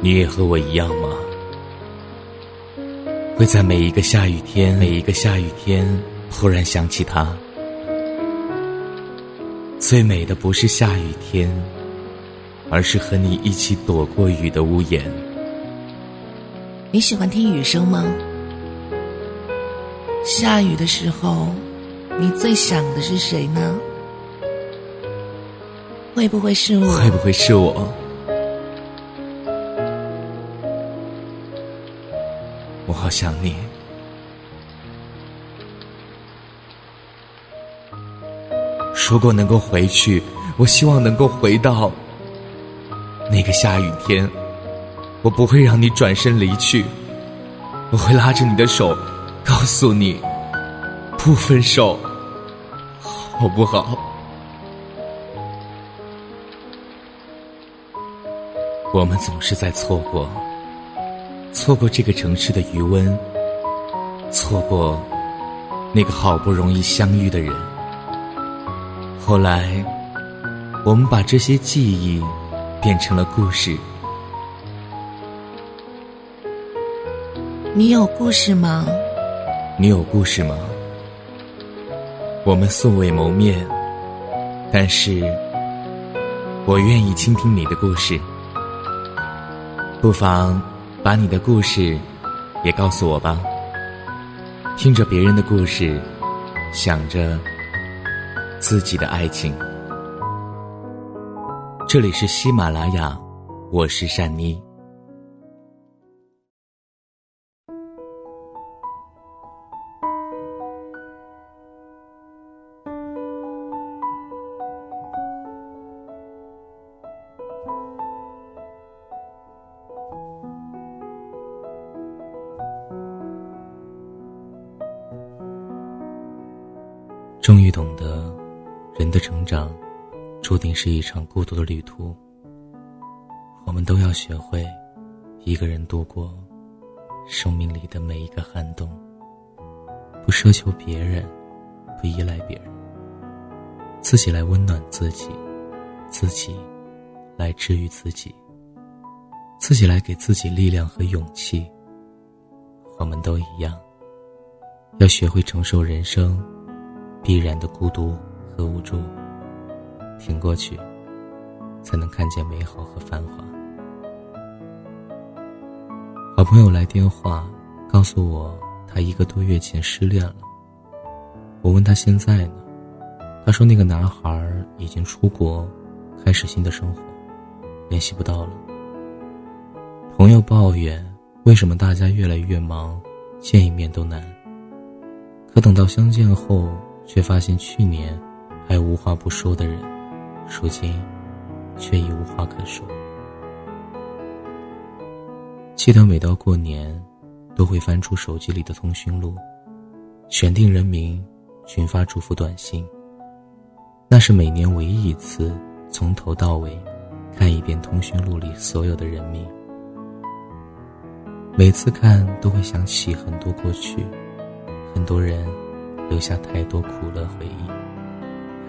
你也和我一样吗？会在每一个下雨天，每一个下雨天，忽然想起他。最美的不是下雨天，而是和你一起躲过雨的屋檐。你喜欢听雨声吗？下雨的时候，你最想的是谁呢？会不会是我？会不会是我？我好想你。如果能够回去，我希望能够回到那个下雨天。我不会让你转身离去，我会拉着你的手，告诉你不分手，好不好？我们总是在错过，错过这个城市的余温，错过那个好不容易相遇的人。后来，我们把这些记忆变成了故事。你有故事吗？你有故事吗？我们素未谋面，但是我愿意倾听你的故事。不妨把你的故事也告诉我吧。听着别人的故事，想着自己的爱情。这里是喜马拉雅，我是善妮。终于懂得，人的成长，注定是一场孤独的旅途。我们都要学会，一个人度过生命里的每一个寒冬。不奢求别人，不依赖别人，自己来温暖自己，自己来治愈自己，自己来给自己力量和勇气。我们都一样，要学会承受人生。必然的孤独和无助，挺过去，才能看见美好和繁华。好朋友来电话，告诉我他一个多月前失恋了。我问他现在呢，他说那个男孩已经出国，开始新的生活，联系不到了。朋友抱怨，为什么大家越来越忙，见一面都难。可等到相见后。却发现去年还无话不说的人，如今却已无话可说。记得每到过年，都会翻出手机里的通讯录，选定人名，群发祝福短信。那是每年唯一一次从头到尾看一遍通讯录里所有的人名。每次看都会想起很多过去，很多人。留下太多苦乐回忆，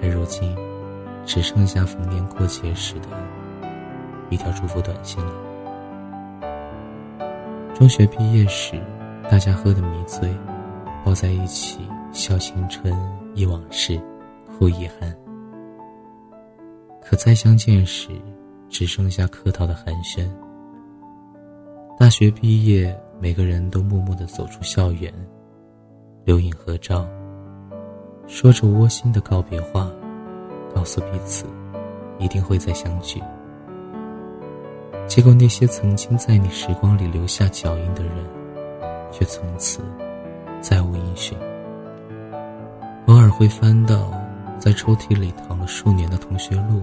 而如今，只剩下逢年过节时的一条祝福短信了。中学毕业时，大家喝得迷醉，抱在一起笑青春忆往事，哭遗憾。可再相见时，只剩下客套的寒暄。大学毕业，每个人都默默的走出校园，留影合照。说着窝心的告别话，告诉彼此，一定会再相聚。结果那些曾经在你时光里留下脚印的人，却从此再无音讯。偶尔会翻到在抽屉里躺了数年的同学录，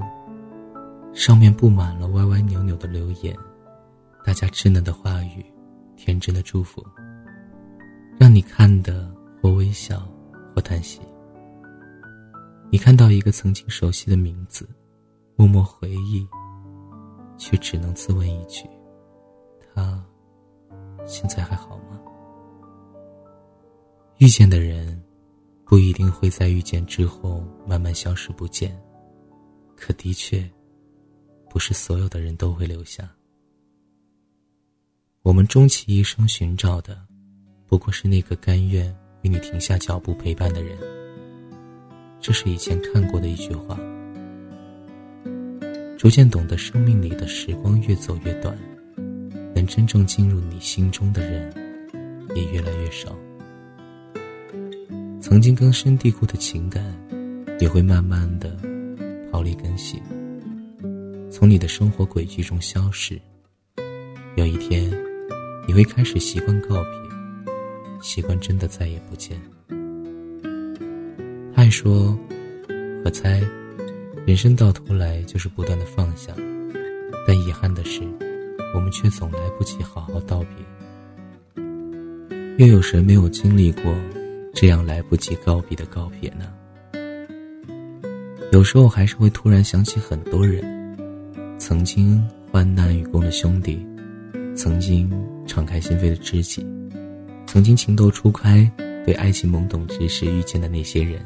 上面布满了歪歪扭扭的留言，大家稚嫩的话语，天真的祝福，让你看的或微笑，或叹息。你看到一个曾经熟悉的名字，默默回忆，却只能自问一句：他现在还好吗？遇见的人，不一定会在遇见之后慢慢消失不见，可的确，不是所有的人都会留下。我们终其一生寻找的，不过是那个甘愿与你停下脚步陪伴的人。这是以前看过的一句话。逐渐懂得，生命里的时光越走越短，能真正进入你心中的人，也越来越少。曾经根深蒂固的情感，也会慢慢的逃离根系，从你的生活轨迹中消失。有一天，你会开始习惯告别，习惯真的再也不见。爱说，我猜。人生到头来就是不断的放下，但遗憾的是，我们却总来不及好好道别。又有谁没有经历过这样来不及告别的告别呢？有时候还是会突然想起很多人，曾经患难与共的兄弟，曾经敞开心扉的知己，曾经情窦初开、对爱情懵懂之时遇见的那些人。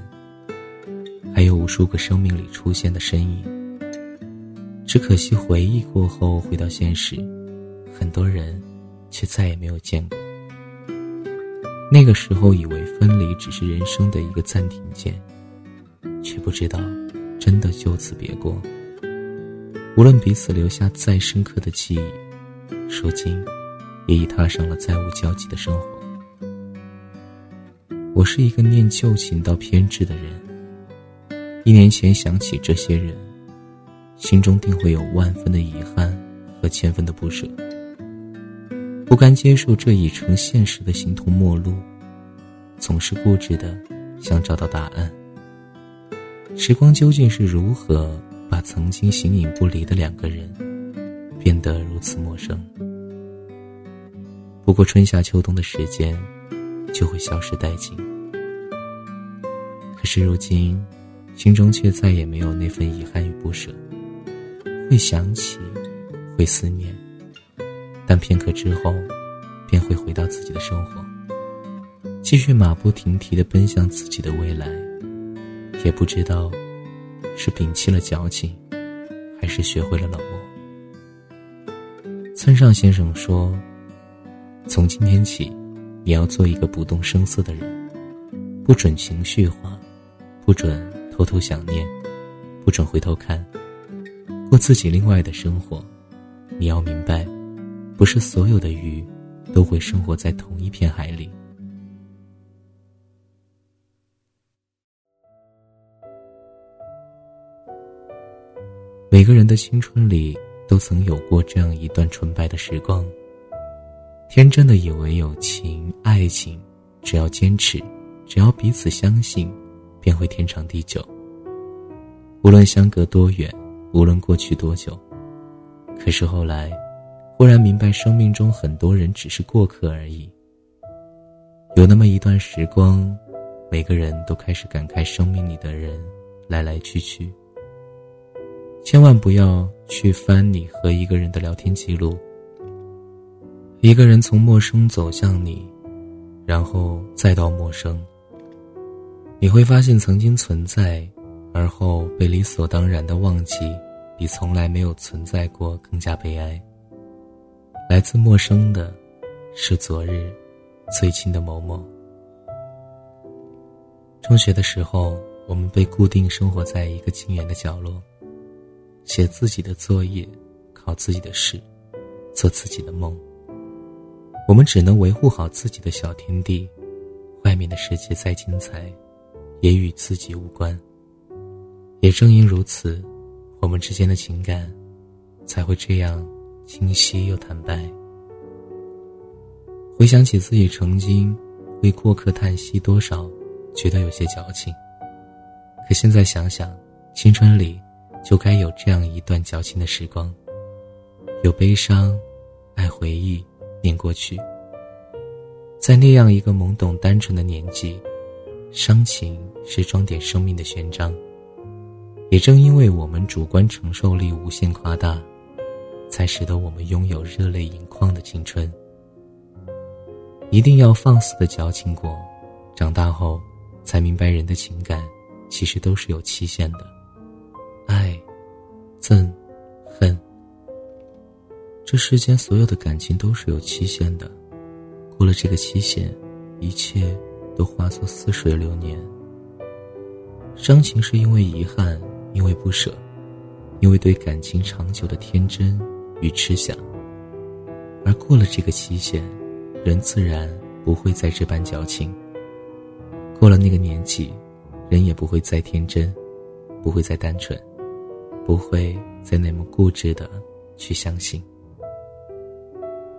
还有无数个生命里出现的身影，只可惜回忆过后回到现实，很多人却再也没有见过。那个时候以为分离只是人生的一个暂停键，却不知道真的就此别过。无论彼此留下再深刻的记忆，如今也已踏上了再无交集的生活。我是一个念旧情到偏执的人。一年前想起这些人，心中定会有万分的遗憾和千分的不舍，不甘接受这已成现实的形同陌路，总是固执的想找到答案。时光究竟是如何把曾经形影不离的两个人，变得如此陌生？不过春夏秋冬的时间，就会消失殆尽。可是如今。心中却再也没有那份遗憾与不舍，会想起，会思念，但片刻之后，便会回到自己的生活，继续马不停蹄的奔向自己的未来。也不知道，是摒弃了矫情，还是学会了冷漠。村上先生说：“从今天起，你要做一个不动声色的人，不准情绪化，不准。”偷偷想念，不准回头看，过自己另外的生活。你要明白，不是所有的鱼都会生活在同一片海里。每个人的青春里都曾有过这样一段纯白的时光，天真的以为友情、爱情，只要坚持，只要彼此相信。便会天长地久。无论相隔多远，无论过去多久，可是后来，忽然明白，生命中很多人只是过客而已。有那么一段时光，每个人都开始感慨生命里的人来来去去。千万不要去翻你和一个人的聊天记录。一个人从陌生走向你，然后再到陌生。你会发现，曾经存在，而后被理所当然的忘记，比从来没有存在过更加悲哀。来自陌生的，是昨日最亲的某某。中学的时候，我们被固定生活在一个静远的角落，写自己的作业，考自己的试，做自己的梦。我们只能维护好自己的小天地，外面的世界再精彩。也与自己无关。也正因如此，我们之间的情感才会这样清晰又坦白。回想起自己曾经为过客叹息多少，觉得有些矫情。可现在想想，青春里就该有这样一段矫情的时光，有悲伤，爱回忆，念过去。在那样一个懵懂单纯的年纪。伤情是装点生命的勋章，也正因为我们主观承受力无限夸大，才使得我们拥有热泪盈眶的青春。一定要放肆的矫情过，长大后才明白人的情感其实都是有期限的，爱、憎、恨，这世间所有的感情都是有期限的，过了这个期限，一切都化作似水流年。伤情是因为遗憾，因为不舍，因为对感情长久的天真与痴想。而过了这个期限，人自然不会再这般矫情。过了那个年纪，人也不会再天真，不会再单纯，不会再那么固执的去相信。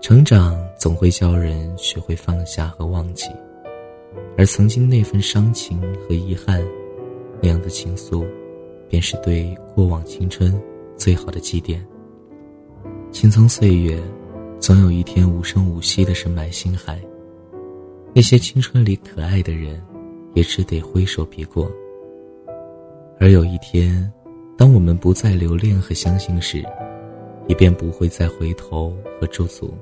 成长总会教人学会放下和忘记，而曾经那份伤情和遗憾。那样的情愫，便是对过往青春最好的祭奠。青葱岁月，总有一天无声无息的深埋心海。那些青春里可爱的人，也只得挥手别过。而有一天，当我们不再留恋和相信时，也便不会再回头和驻足。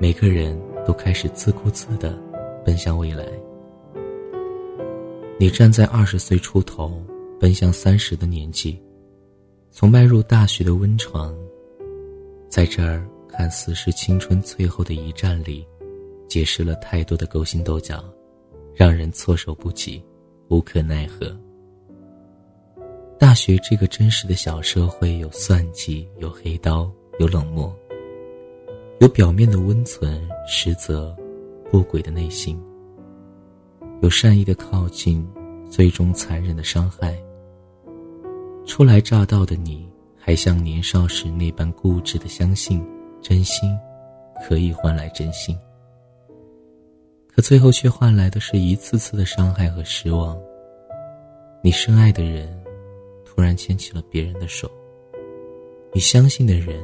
每个人都开始自顾自的奔向未来。你站在二十岁出头，奔向三十的年纪，从迈入大学的温床，在这儿看似是青春最后的一站里，结识了太多的勾心斗角，让人措手不及，无可奈何。大学这个真实的小社会，有算计，有黑刀，有冷漠，有表面的温存，实则不轨的内心。有善意的靠近，最终残忍的伤害。初来乍到的你，还像年少时那般固执的相信，真心可以换来真心。可最后却换来的是一次次的伤害和失望。你深爱的人，突然牵起了别人的手；你相信的人，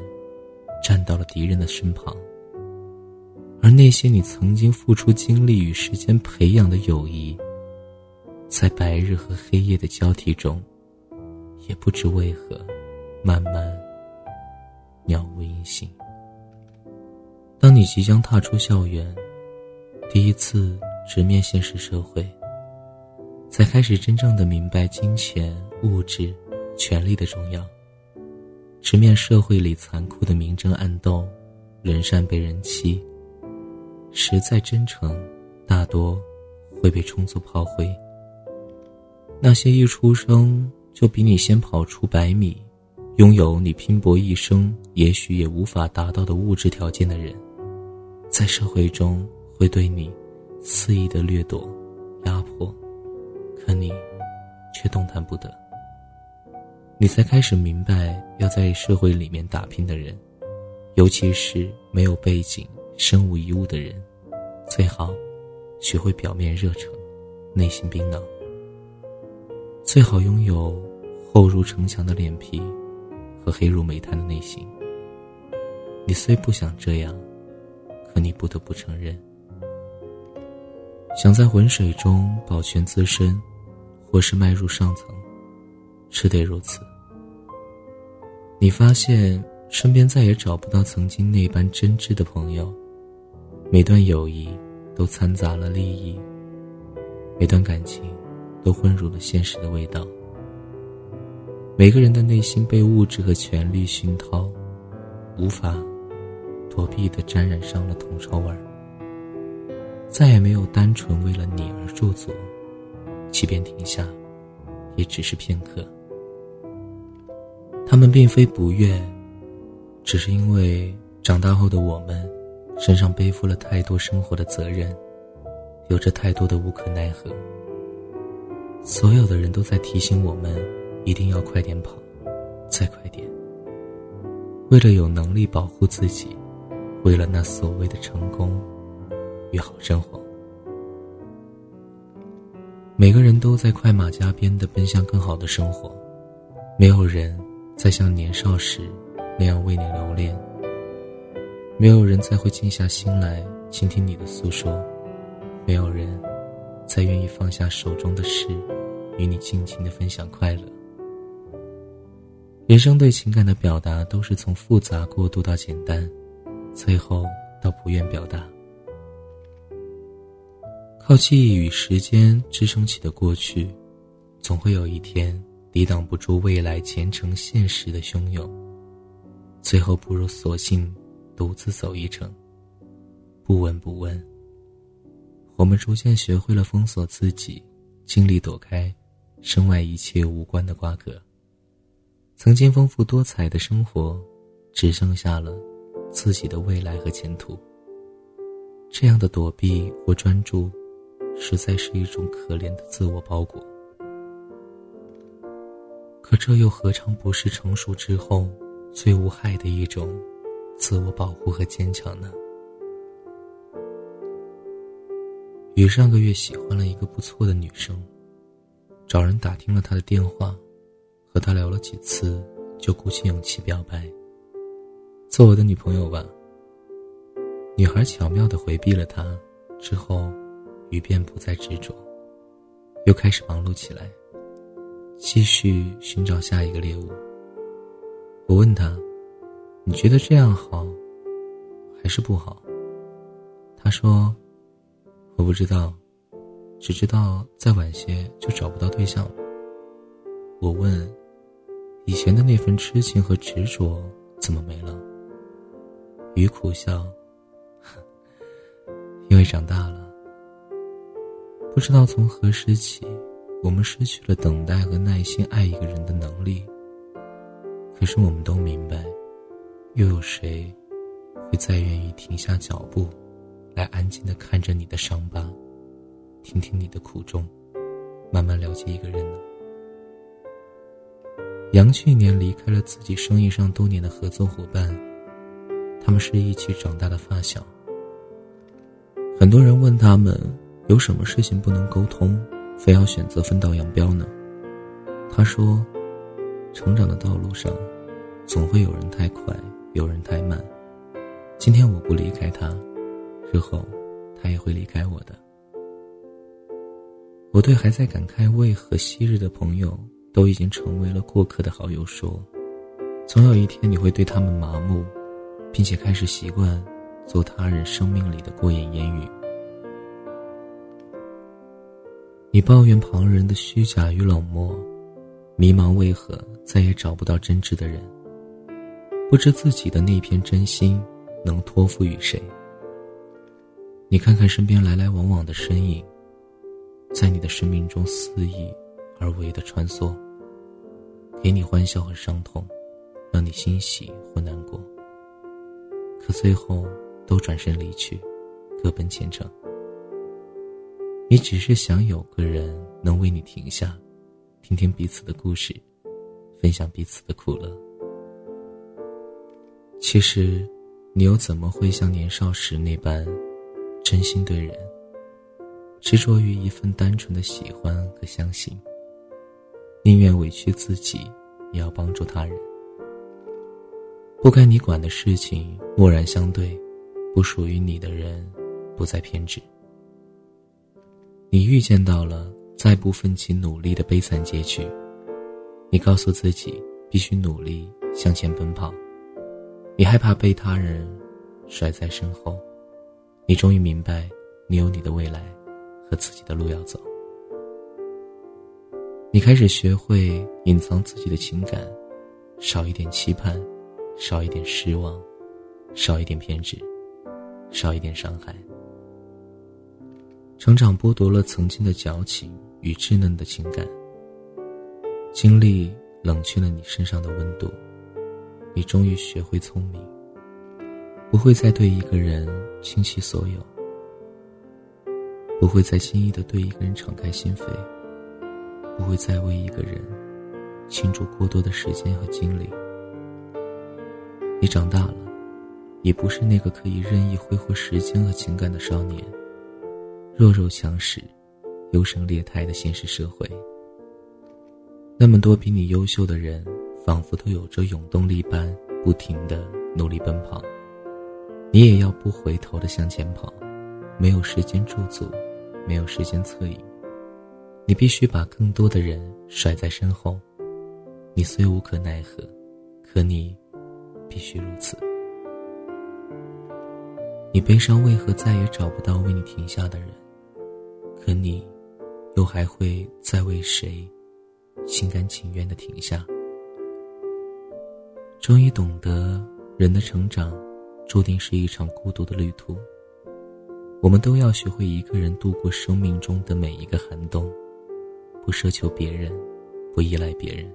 站到了敌人的身旁。而那些你曾经付出精力与时间培养的友谊，在白日和黑夜的交替中，也不知为何，慢慢渺无音信。当你即将踏出校园，第一次直面现实社会，才开始真正的明白金钱、物质、权力的重要，直面社会里残酷的明争暗斗，人善被人欺。实在真诚，大多会被充作炮灰。那些一出生就比你先跑出百米，拥有你拼搏一生也许也无法达到的物质条件的人，在社会中会对你肆意的掠夺、压迫，可你却动弹不得。你才开始明白，要在社会里面打拼的人，尤其是没有背景。身无一物的人，最好学会表面热诚，内心冰冷。最好拥有厚如城墙的脸皮和黑如煤炭的内心。你虽不想这样，可你不得不承认：想在浑水中保全自身，或是迈入上层，只得如此。你发现身边再也找不到曾经那般真挚的朋友。每段友谊都掺杂了利益，每段感情都混入了现实的味道。每个人的内心被物质和权力熏陶，无法躲避的沾染上了铜臭味儿。再也没有单纯为了你而驻足，即便停下，也只是片刻。他们并非不愿，只是因为长大后的我们。身上背负了太多生活的责任，有着太多的无可奈何。所有的人都在提醒我们，一定要快点跑，再快点。为了有能力保护自己，为了那所谓的成功与好生活，每个人都在快马加鞭的奔向更好的生活，没有人再像年少时那样为你留恋。没有人再会静下心来倾听你的诉说，没有人再愿意放下手中的事，与你尽情的分享快乐。人生对情感的表达都是从复杂过渡到简单，最后到不愿表达。靠记忆与时间支撑起的过去，总会有一天抵挡不住未来前程现实的汹涌。最后不如索性独自走一程，不闻不问。我们逐渐学会了封锁自己，尽力躲开身外一切无关的瓜葛。曾经丰富多彩的生活，只剩下了自己的未来和前途。这样的躲避或专注，实在是一种可怜的自我包裹。可这又何尝不是成熟之后最无害的一种自我保护和坚强呢？雨上个月喜欢了一个不错的女生，找人打听了她的电话，和她聊了几次，就鼓起勇气表白：“做我的女朋友吧。”女孩巧妙的回避了他，之后，雨便不再执着，又开始忙碌起来。继续寻找下一个猎物。我问他：“你觉得这样好，还是不好？”他说：“我不知道，只知道再晚些就找不到对象了。”我问：“以前的那份痴情和执着怎么没了？”雨苦笑：“因为长大了，不知道从何时起。”我们失去了等待和耐心爱一个人的能力。可是我们都明白，又有谁会再愿意停下脚步，来安静的看着你的伤疤，听听你的苦衷，慢慢了解一个人呢？杨去年离开了自己生意上多年的合作伙伴，他们是一起长大的发小。很多人问他们有什么事情不能沟通。非要选择分道扬镳呢？他说：“成长的道路上，总会有人太快，有人太慢。今天我不离开他，日后他也会离开我的。”我对还在感慨为何昔日的朋友都已经成为了过客的好友说：“总有一天你会对他们麻木，并且开始习惯做他人生命里的过眼烟云。”你抱怨旁人的虚假与冷漠，迷茫为何再也找不到真挚的人？不知自己的那片真心能托付于谁？你看看身边来来往往的身影，在你的生命中肆意而为的穿梭，给你欢笑和伤痛，让你欣喜或难过。可最后都转身离去，各奔前程。你只是想有个人能为你停下，听听彼此的故事，分享彼此的苦乐。其实，你又怎么会像年少时那般，真心对人，执着于一份单纯的喜欢和相信，宁愿委屈自己，也要帮助他人。不该你管的事情，默然相对；不属于你的人，不再偏执。你预见到了再不奋起努力的悲惨结局，你告诉自己必须努力向前奔跑，你害怕被他人甩在身后，你终于明白，你有你的未来和自己的路要走。你开始学会隐藏自己的情感，少一点期盼，少一点失望，少一点偏执，少一点伤害。成长剥夺了曾经的矫情与稚嫩的情感，经历冷却了你身上的温度，你终于学会聪明，不会再对一个人倾其所有，不会再轻易的对一个人敞开心扉，不会再为一个人倾注过多的时间和精力。你长大了，也不是那个可以任意挥霍时间和情感的少年。弱肉强食、优胜劣汰的现实社会，那么多比你优秀的人，仿佛都有着永动力般不停的努力奔跑，你也要不回头的向前跑，没有时间驻足，没有时间侧影，你必须把更多的人甩在身后。你虽无可奈何，可你必须如此。你悲伤为何再也找不到为你停下的人？可你，又还会再为谁心甘情愿的停下？终于懂得人的成长，注定是一场孤独的旅途。我们都要学会一个人度过生命中的每一个寒冬，不奢求别人，不依赖别人，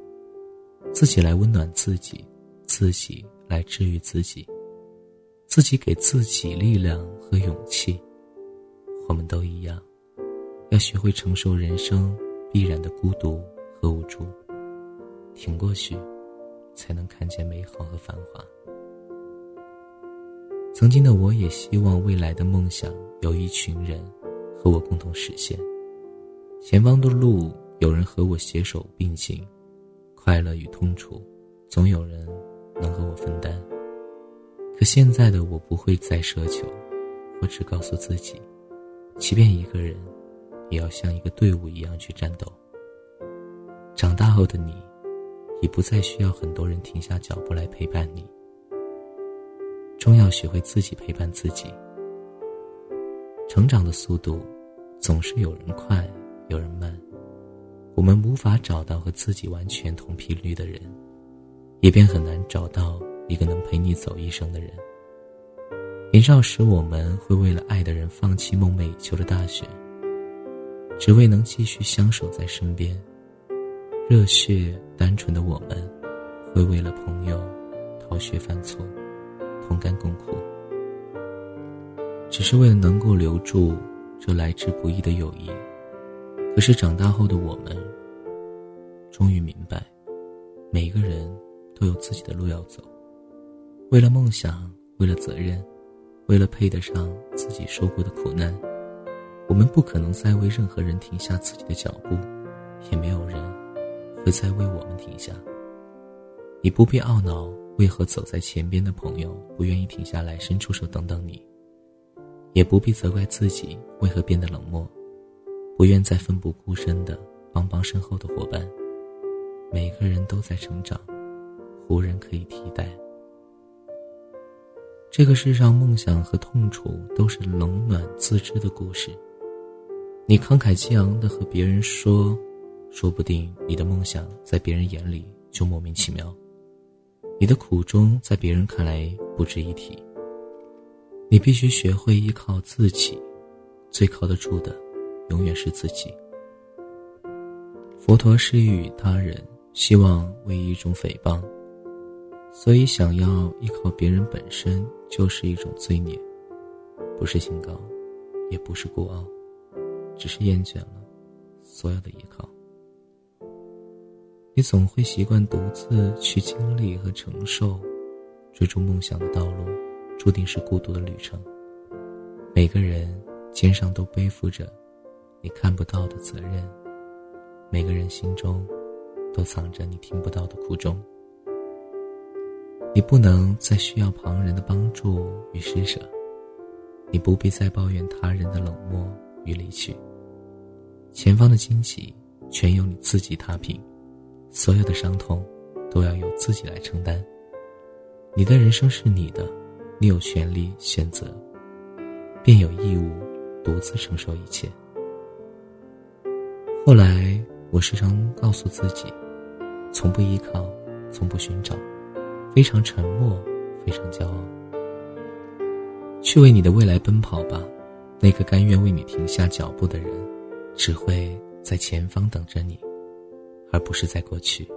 自己来温暖自己，自己来治愈自己，自己给自己力量和勇气。我们都一样，要学会承受人生必然的孤独和无助，挺过去，才能看见美好和繁华。曾经的我也希望未来的梦想有一群人和我共同实现。前方的路有人和我携手并行，快乐与痛楚总有人能和我分担。可现在的我不会再奢求，我只告诉自己，即便一个人，也要像一个队伍一样去战斗。长大后的你，已不再需要很多人停下脚步来陪伴你。终要学会自己陪伴自己。成长的速度，总是有人快，有人慢。我们无法找到和自己完全同频率的人，也便很难找到一个能陪你走一生的人。年少时，我们会为了爱的人放弃梦寐以求的大学，只为能继续相守在身边。热血单纯的我们，会为了朋友逃学犯错。同甘共苦，只是为了能够留住这来之不易的友谊。可是长大后的我们，终于明白，每个人都有自己的路要走。为了梦想，为了责任，为了配得上自己受过的苦难，我们不可能再为任何人停下自己的脚步，也没有人会再为我们停下。你不必懊恼。为何走在前边的朋友不愿意停下来伸出手等等你？也不必责怪自己为何变得冷漠，不愿再奋不顾身的帮帮身后的伙伴。每个人都在成长，无人可以替代。这个世上，梦想和痛楚都是冷暖自知的故事。你慷慨激昂的和别人说，说不定你的梦想在别人眼里就莫名其妙。你的苦衷在别人看来不值一提。你必须学会依靠自己，最靠得住的，永远是自己。佛陀施予他人，希望为一种诽谤，所以想要依靠别人本身就是一种罪孽，不是清高，也不是孤傲，只是厌倦了所有的依靠。你总会习惯独自去经历和承受，追逐梦想的道路，注定是孤独的旅程。每个人肩上都背负着你看不到的责任，每个人心中都藏着你听不到的苦衷。你不能再需要旁人的帮助与施舍，你不必再抱怨他人的冷漠与离去。前方的荆棘全由你自己踏平。所有的伤痛，都要由自己来承担。你的人生是你的，你有权利选择，便有义务独自承受一切。后来，我时常告诉自己，从不依靠，从不寻找，非常沉默，非常骄傲。去为你的未来奔跑吧，那个甘愿为你停下脚步的人，只会在前方等着你。而不是在过去。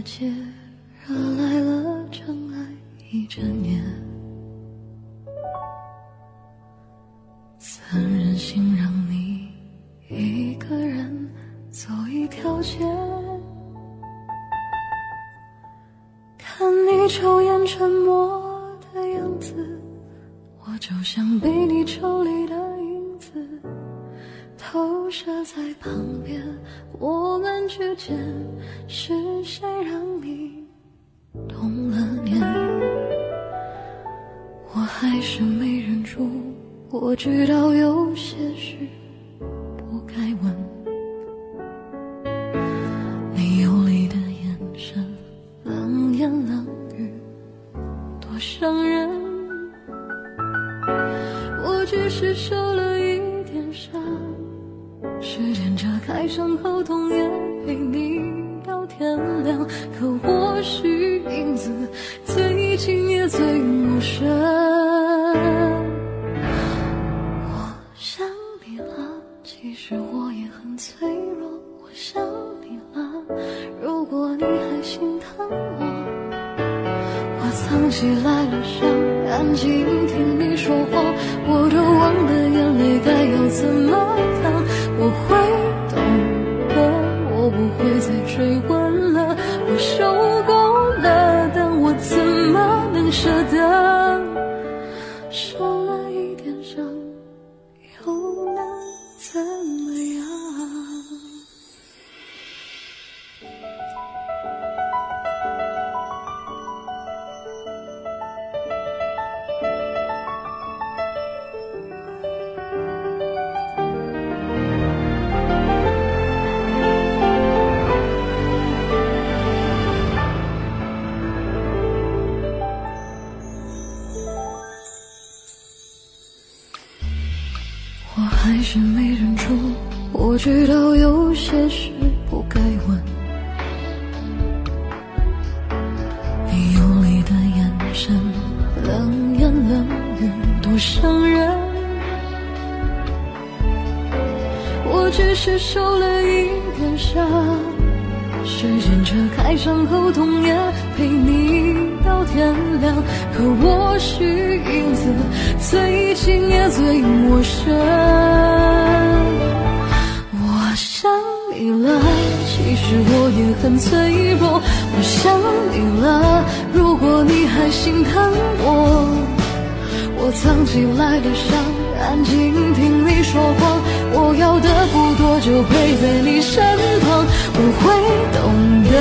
的街，惹来伤人。我只是受了一点伤。时间遮开伤口痛，也陪你到天亮。去影子最近也最陌生。我想你了，其实我也很脆弱。我想你了，如果你还心疼我，我藏起来的伤，安静听你说谎。我要的不多，就陪在你身旁。我会懂得，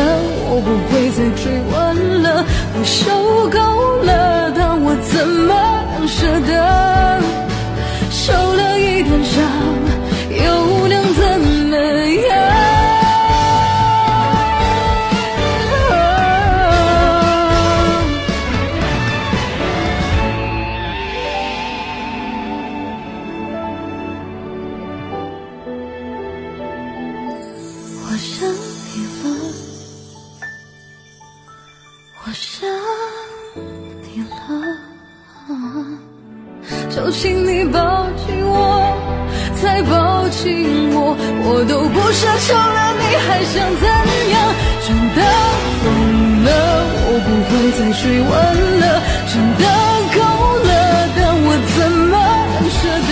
我不会再追问了。我受够了，但我怎么能舍得？受了一点伤，我想你了。就请你抱紧我，再抱紧我，我都不奢求了，你还想怎样？真的疯了，我不会再追问了，真的够了，但我怎么舍得？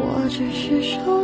我只是受了。